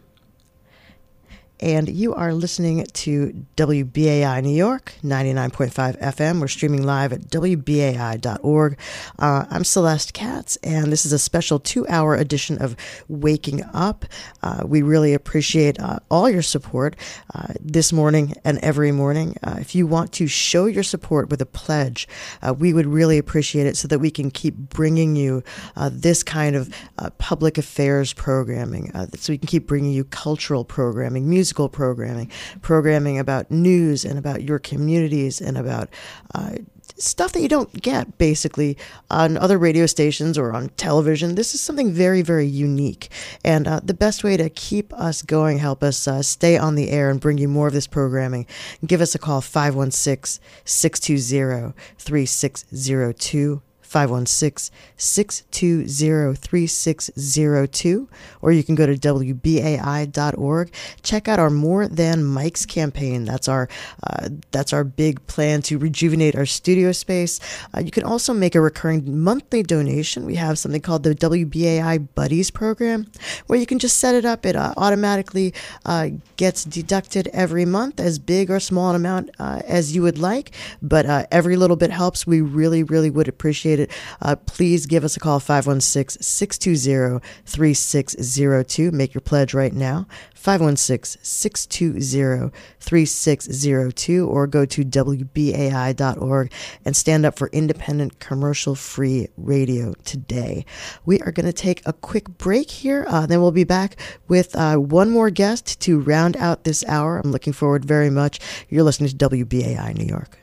[SPEAKER 3] and you are listening to WBAI New York, 99.5 FM. We're streaming live at WBAI.org. Uh, I'm Celeste Katz, and this is a special two hour edition of Waking Up. Uh, we really appreciate uh, all your support uh, this morning and every morning. Uh, if you want to show your support with a pledge, uh, we would really appreciate it so that we can keep bringing you this kind of public affairs programming, so we can keep bringing you cultural programming, music programming, programming about news and about your communities and about uh, stuff that you don't get basically on other radio stations or on television. This is something very, very unique. And uh, the best way to keep us going, help us uh, stay on the air and bring you more of this programming, give us a call 516 620 3602. 516 620 3602, or you can go to WBAI.org. Check out our More Than Mics campaign. That's our, uh, that's our big plan to rejuvenate our studio space. Uh, you can also make a recurring monthly donation. We have something called the WBAI Buddies program, where you can just set it up. It uh, automatically uh, gets deducted every month, as big or small an amount uh, as you would like, but uh, every little bit helps. We really, really would appreciate it it, uh, please give us a call 516 620 3602. Make your pledge right now. 516 620 3602 or go to WBAI.org and stand up for independent commercial free radio today. We are going to take a quick break here. Uh, then we'll be back with uh, one more guest to round out this hour. I'm looking forward very much. You're listening to WBAI New York.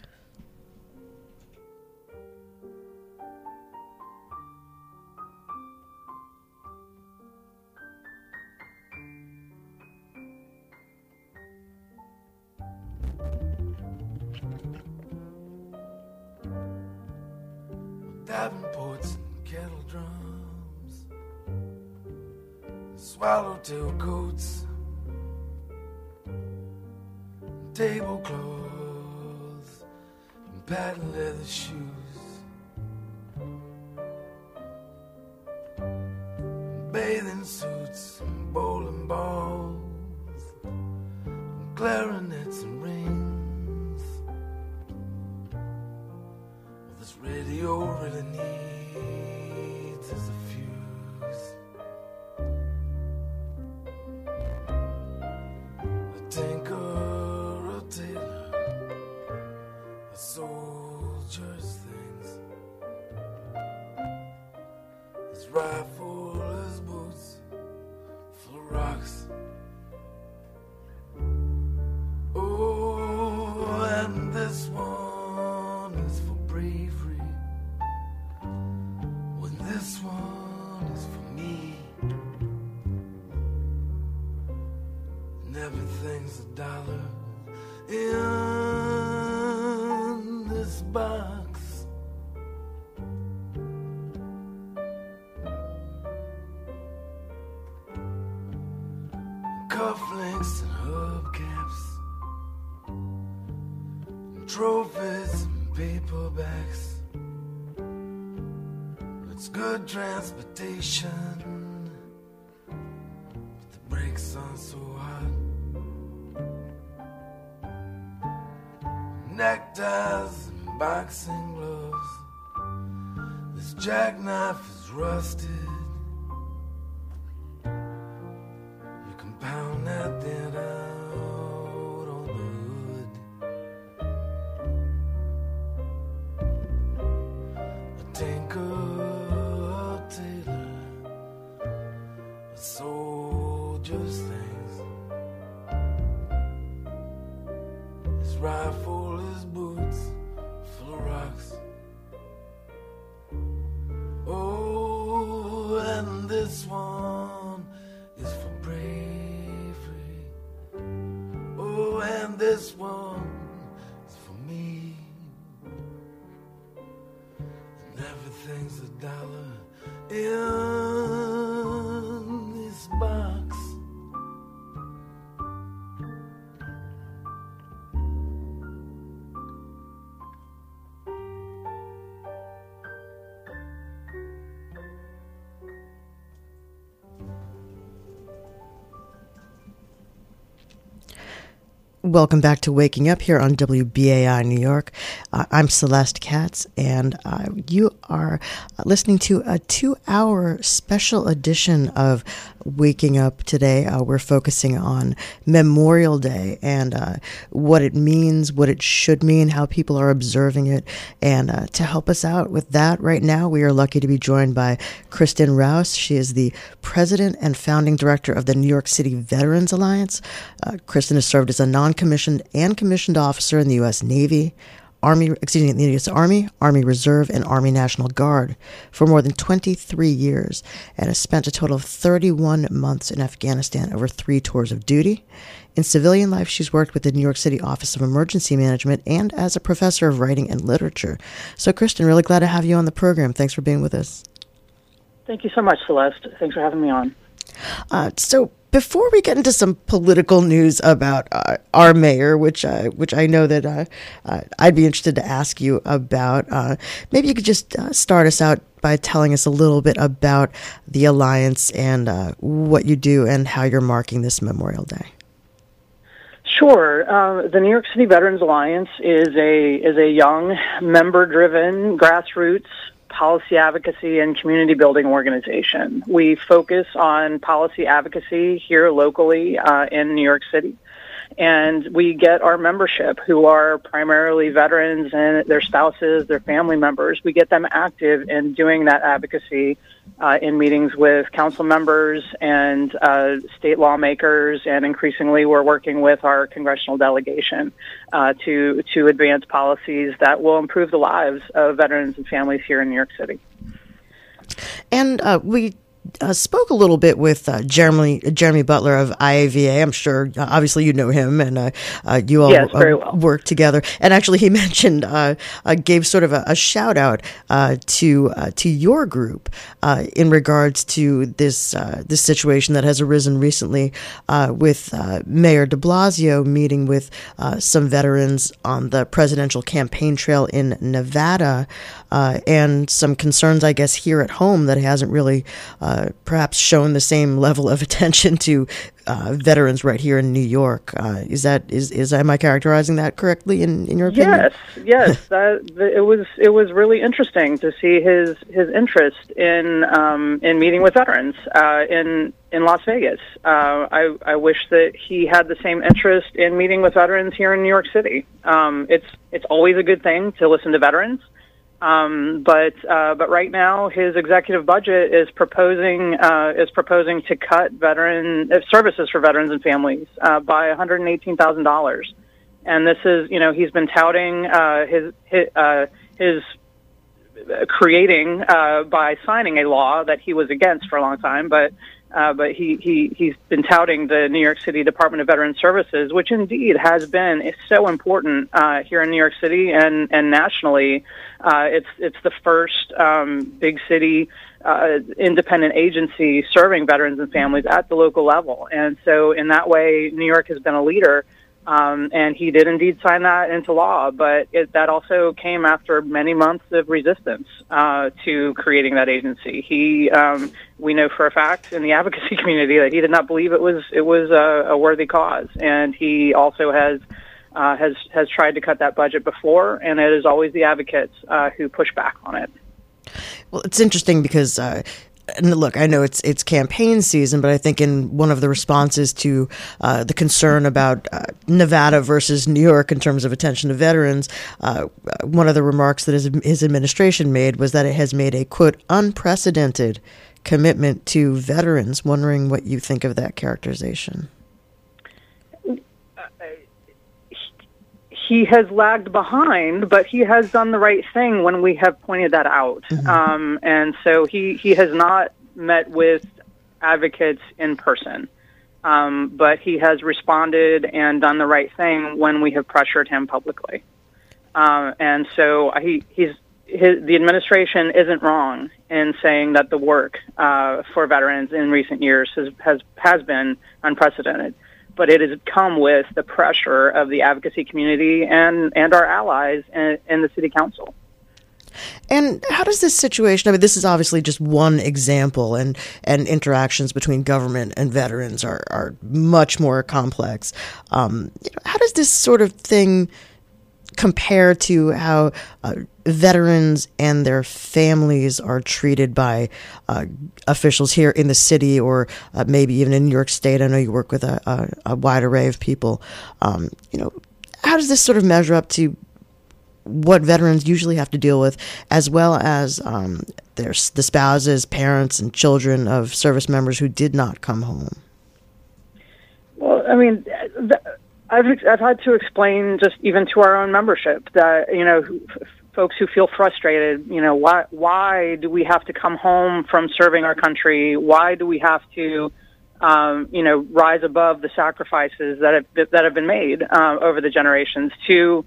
[SPEAKER 3] Swallowtail coats, tablecloths, and patent leather shoes. Bathing suits and bowling balls, and clarinets and rings. Well, this radio really needs rifle, his boots full of rocks. Oh, and this one is for bravery. When this one
[SPEAKER 7] is for me. And everything's a dollar in this box. Jackknife is rusted.
[SPEAKER 3] Welcome back to Waking Up here on WBAI New York. Uh, I'm Celeste Katz, and uh, you are listening to a two hour special edition of Waking Up today. Uh, we're focusing on Memorial Day and uh, what it means, what it should mean, how people are observing it. And uh, to help us out with that right now, we are lucky to be joined by Kristen Rouse. She is the president and founding director of the New York City Veterans Alliance. Uh, Kristen has served as a non commissioned and commissioned officer in the U.S. Navy, Army, excuse me, the U.S. Army, Army Reserve, and Army National Guard for more than 23 years and has spent a total of 31 months in Afghanistan over three tours of duty. In civilian life, she's worked with the New York City Office of Emergency Management and as a professor of writing and literature. So, Kristen, really glad to have you on the program. Thanks for being with us.
[SPEAKER 8] Thank you so much, Celeste. Thanks for having me on.
[SPEAKER 3] Uh, so, before we get into some political news about uh, our mayor, which uh, which I know that uh, uh I'd be interested to ask you about, uh, maybe you could just uh, start us out by telling us a little bit about the alliance and what you do and how you're marking this Memorial Day.
[SPEAKER 8] Sure. the New York City Veterans Alliance is a is a young, member-driven, grassroots policy advocacy and community building organization. We focus on policy advocacy here locally uh, in New York City. And we get our membership, who are primarily veterans and their spouses, their family members, we get them active in doing that advocacy uh, in meetings with council members and uh, state lawmakers, and increasingly we're working with our congressional delegation uh, to to advance policies that will improve the lives of veterans and families here in New York City.
[SPEAKER 3] And uh, we uh, spoke a little bit with uh, Jeremy Jeremy Butler of IAVA. I'm sure, uh, obviously, you know him, and uh, uh, you all
[SPEAKER 8] yes, well.
[SPEAKER 3] work together. And actually, he [LAUGHS] mentioned uh, gave sort of a, a shout out to to your group in regards to this this situation that has arisen recently with Mayor De Blasio meeting with some veterans on the presidential campaign trail in Nevada, and some concerns, I guess, here at home that hasn't really uh, perhaps shown the same level of [LAUGHS] attention to uh, veterans right here in New York. Uh, is that is is am I characterizing that correctly in, in your opinion?
[SPEAKER 8] Yes, yes. [LAUGHS] that, it was it was really interesting to see his his interest in um, in meeting with veterans uh, in in Las Vegas. Uh, I I wish that he had the same interest in meeting with veterans here in New York City. Um, it's it's always a good thing to listen to veterans. Um, but uh, but right now, his executive budget is proposing uh, is proposing to cut veteran uh, services for veterans and families uh, by one hundred and eighteen thousand dollars. And this is you know he's been touting uh, his his, uh, his creating by signing a law that he was against for a long time, but uh, but he, he, he's been touting the New York City Department of Veteran Services, which indeed has been so important uh, here in New York City and, and nationally. Uh, it's, it's the first um, big city uh, independent agency serving veterans and families at the local level. And so, in that way, New York has been a leader Um, and he did indeed sign that into law, but it, that also came after many months of resistance uh, to creating that agency. He, um, we know for a fact in the [LAUGHS] advocacy community that he did not believe it was it was a, a worthy cause, and he also has uh, has has tried to cut that budget before, and it is always the advocates uh, who push back on it.
[SPEAKER 3] Well, it's interesting because uh, and look, I know it's it's campaign season, but I think in one of the responses to uh, the concern about uh, Nevada versus New York in terms of attention to veterans, uh, one of the remarks that his, his administration made was that it has made a quote unprecedented commitment to veterans. Wondering what you think of that characterization.
[SPEAKER 8] He has lagged behind, but he has done the right thing when we have pointed that out. Mm-hmm. Um, and so he, he has not met with advocates in person, um, but he has responded and done the right thing when we have pressured him publicly. Uh, and so he, he's, his, the administration isn't wrong in saying that the work uh, for veterans in recent years has, has, has been unprecedented but it has come with the pressure of the advocacy community and, and our allies in, in the city council.
[SPEAKER 3] And how does this situation? I mean, this is obviously just one example, and and interactions between government and veterans are are much more complex. Um, you know, how does this sort of thing compare to how uh, veterans and their families are treated by uh, officials here in the city or uh, maybe even in New York State. I know you work with a, a, a wide array of people. Um, you know, how does this sort of measure up to what veterans usually have to deal with, as well as um, their the spouses, parents, and children of service members who did not come home?
[SPEAKER 8] Well, I mean. The, I've I've had to explain just even to our own membership that you know f- folks who feel frustrated, you know, why why do we have to come home from serving our country? Why do we have to um, you know rise above the sacrifices that have that have been made uh, over the generations to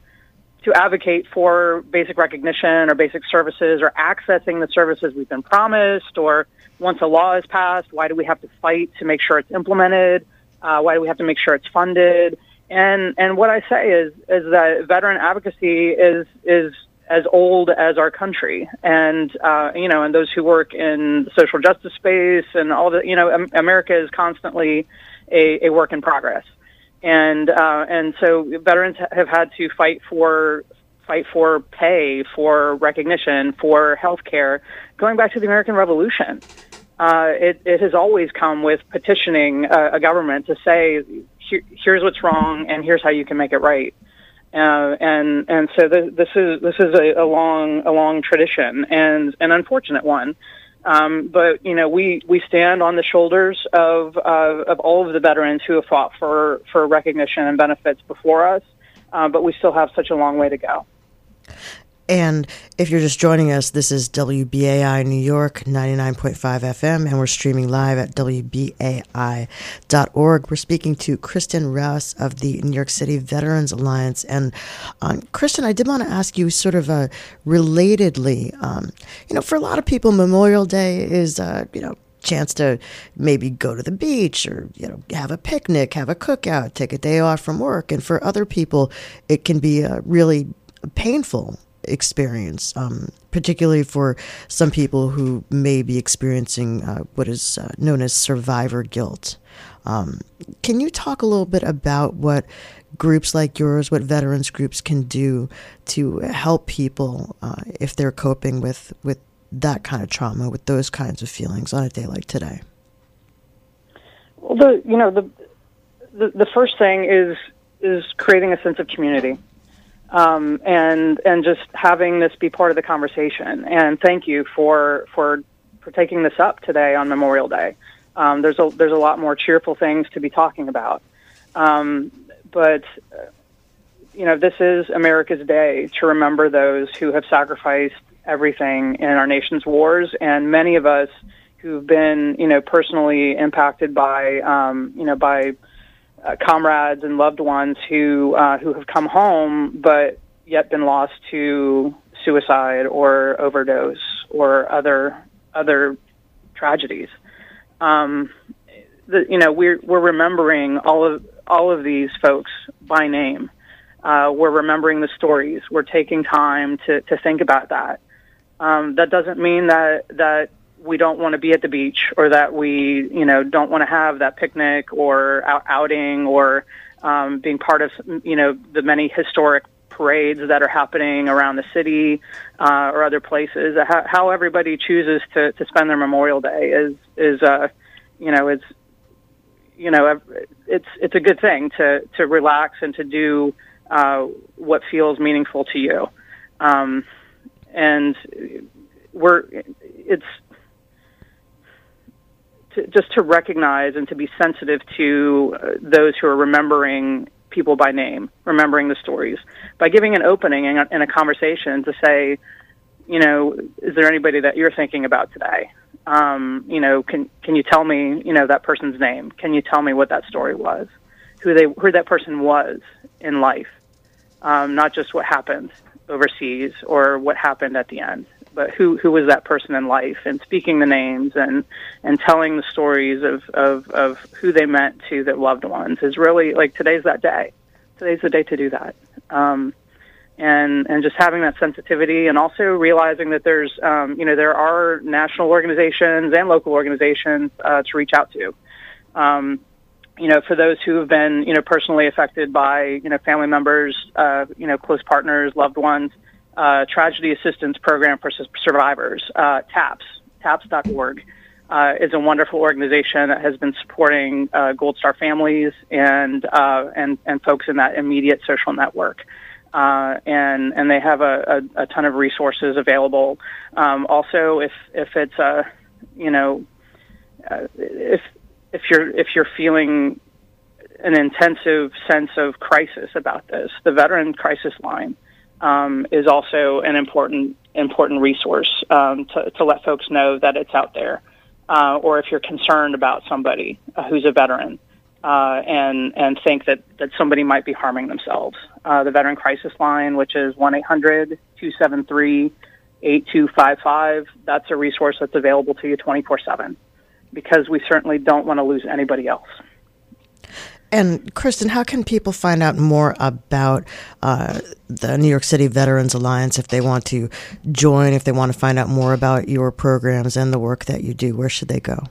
[SPEAKER 8] to advocate for basic recognition or basic services or accessing the services we've been promised or once a law is passed, why do we have to fight to make sure it's implemented? Uh, why do we have to make sure it's funded? And and what I say is is that veteran advocacy is is as old as our country, and uh, you know, and those who work in social justice space and all the you know, America is constantly a, a work in progress, and uh, and so veterans have had to fight for fight for pay, for recognition, for health care, going back to the American Revolution. Uh, it, it has always come with petitioning uh, a government to say here, here's what's wrong and here's how you can make it right. Uh, and and so this is this is a, a long a long tradition and an unfortunate one. Um, but you know we we stand on the shoulders of uh, of all of the veterans who have fought for for recognition and benefits before us. Uh, but we still have such a long way to go.
[SPEAKER 3] And if you're just joining us, this is WBAI New York 99.5 FM, and we're streaming live at WBAI.org. We're speaking to Kristen Rouse of the New York City Veterans Alliance. And um, Kristen, I did want to ask you sort of uh, relatedly, um, you know, for a lot of people, Memorial Day is, uh, you know, chance to maybe go to the beach or you know have a picnic have a cookout take a day off from work and for other people it can be uh, really painful experience, um, particularly for some people who may be experiencing uh, what is uh, known as survivor guilt. Um, can you talk a little bit about what groups like yours, what veterans groups can do to help people uh, if they're coping with, with that kind of trauma, with those kinds of feelings on a day like today?
[SPEAKER 8] Well, the you know the the, the first thing is is creating a sense of community um, and and just having this be part of the conversation. And thank you for for for taking this up today on Memorial Day. Um, there's a there's a lot more cheerful things to be talking about, um, but uh, you know this is America's day to remember those who have sacrificed everything in our nation's wars, and many of us who've been you know personally impacted by um, you know by uh, comrades and loved ones who uh, who have come home but yet been lost to suicide or overdose or other other tragedies. Um, the, you know, we're we're remembering all of all of these folks by name. Uh, we're remembering the stories. We're taking time to, to think about that. Um, that doesn't mean that that we don't want to be at the beach or that we you know don't want to have that picnic or out- outing or um, being part of you know the many historic parades that are happening around the city uh, or other places. How, how everybody chooses to, to spend their Memorial Day is is uh, you know it's you know it's it's a good thing to to relax and to do uh, what feels meaningful to you. Um, and we're it's to, just to recognize and to be sensitive to uh, those who are remembering people by name, remembering the stories, by giving an opening in a, in a conversation to say, you know, is there anybody that you're thinking about today? Um, you know, can can you tell me, you know, that person's name? Can you tell me what that story was? Who they who that person was in life? Um, not just what happened overseas or what happened at the end but who who was that person in life and speaking the names and and telling the stories of of of who they meant to their loved ones is really like today's that day. Today's the day to do that. Um and and just having that sensitivity and also realizing that there's um you know there are national organizations and local organizations uh to reach out to. Um you know, for those who have been, you know, personally affected by, you know, family members, uh, you know, close partners, loved ones, uh, Tragedy Assistance Program for Survivors, uh, TAPS, TAPS.org, uh, is a wonderful organization that has been supporting uh, Gold Star families and, uh, and, and folks in that immediate social network. Uh, and and they have a, a, a ton of resources available. Um, also, if if it's a you know if if you're if you're feeling an intensive sense of crisis about this, the Veteran Crisis Line um, is also an important important resource um, to, to let folks know that it's out there. Uh, or if you're concerned about somebody uh, who's a veteran uh, and and think that, that somebody might be harming themselves, uh, the Veteran Crisis Line, which is 1-800-273-8255, that's a resource that's available to you 24 7 because we certainly don't want to lose anybody else.
[SPEAKER 3] And Kristen, how can people find out more about uh, the New York City Veterans Alliance if they want to join, if they want to find out more about your programs and the work that you do? Where should they go?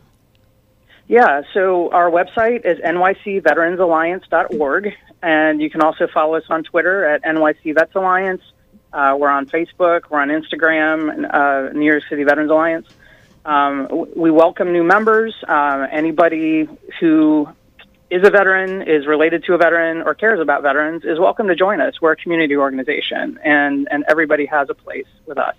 [SPEAKER 8] Yeah, so our website is nycveteransalliance.org, and you can also follow us on Twitter at NYC Vets Alliance. Uh, we're on Facebook, we're on Instagram, uh, New York City Veterans Alliance. Um, we welcome new members. Uh, anybody who is a veteran, is related to a veteran, or cares about veterans is welcome to join us. We're a community organization, and, and everybody has a place with us.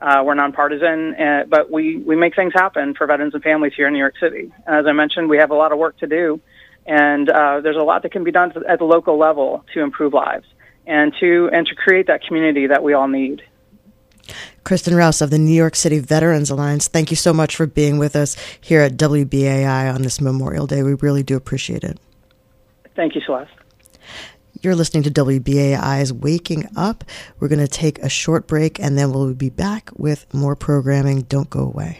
[SPEAKER 8] Uh, we're nonpartisan, uh, but we, we make things happen for veterans and families here in New York City. As I mentioned, we have a lot of work to do, and uh, there's a lot that can be done at the local level to improve lives and to and to create that community that we all need.
[SPEAKER 3] Kristen Rouse of the New York City Veterans Alliance, thank you so much for being with us here at WBAI on this Memorial Day. We really do appreciate it.
[SPEAKER 8] Thank you, Celeste.
[SPEAKER 3] You're listening to WBAI's Waking Up. We're going to take a short break and then we'll be back with more programming. Don't go away.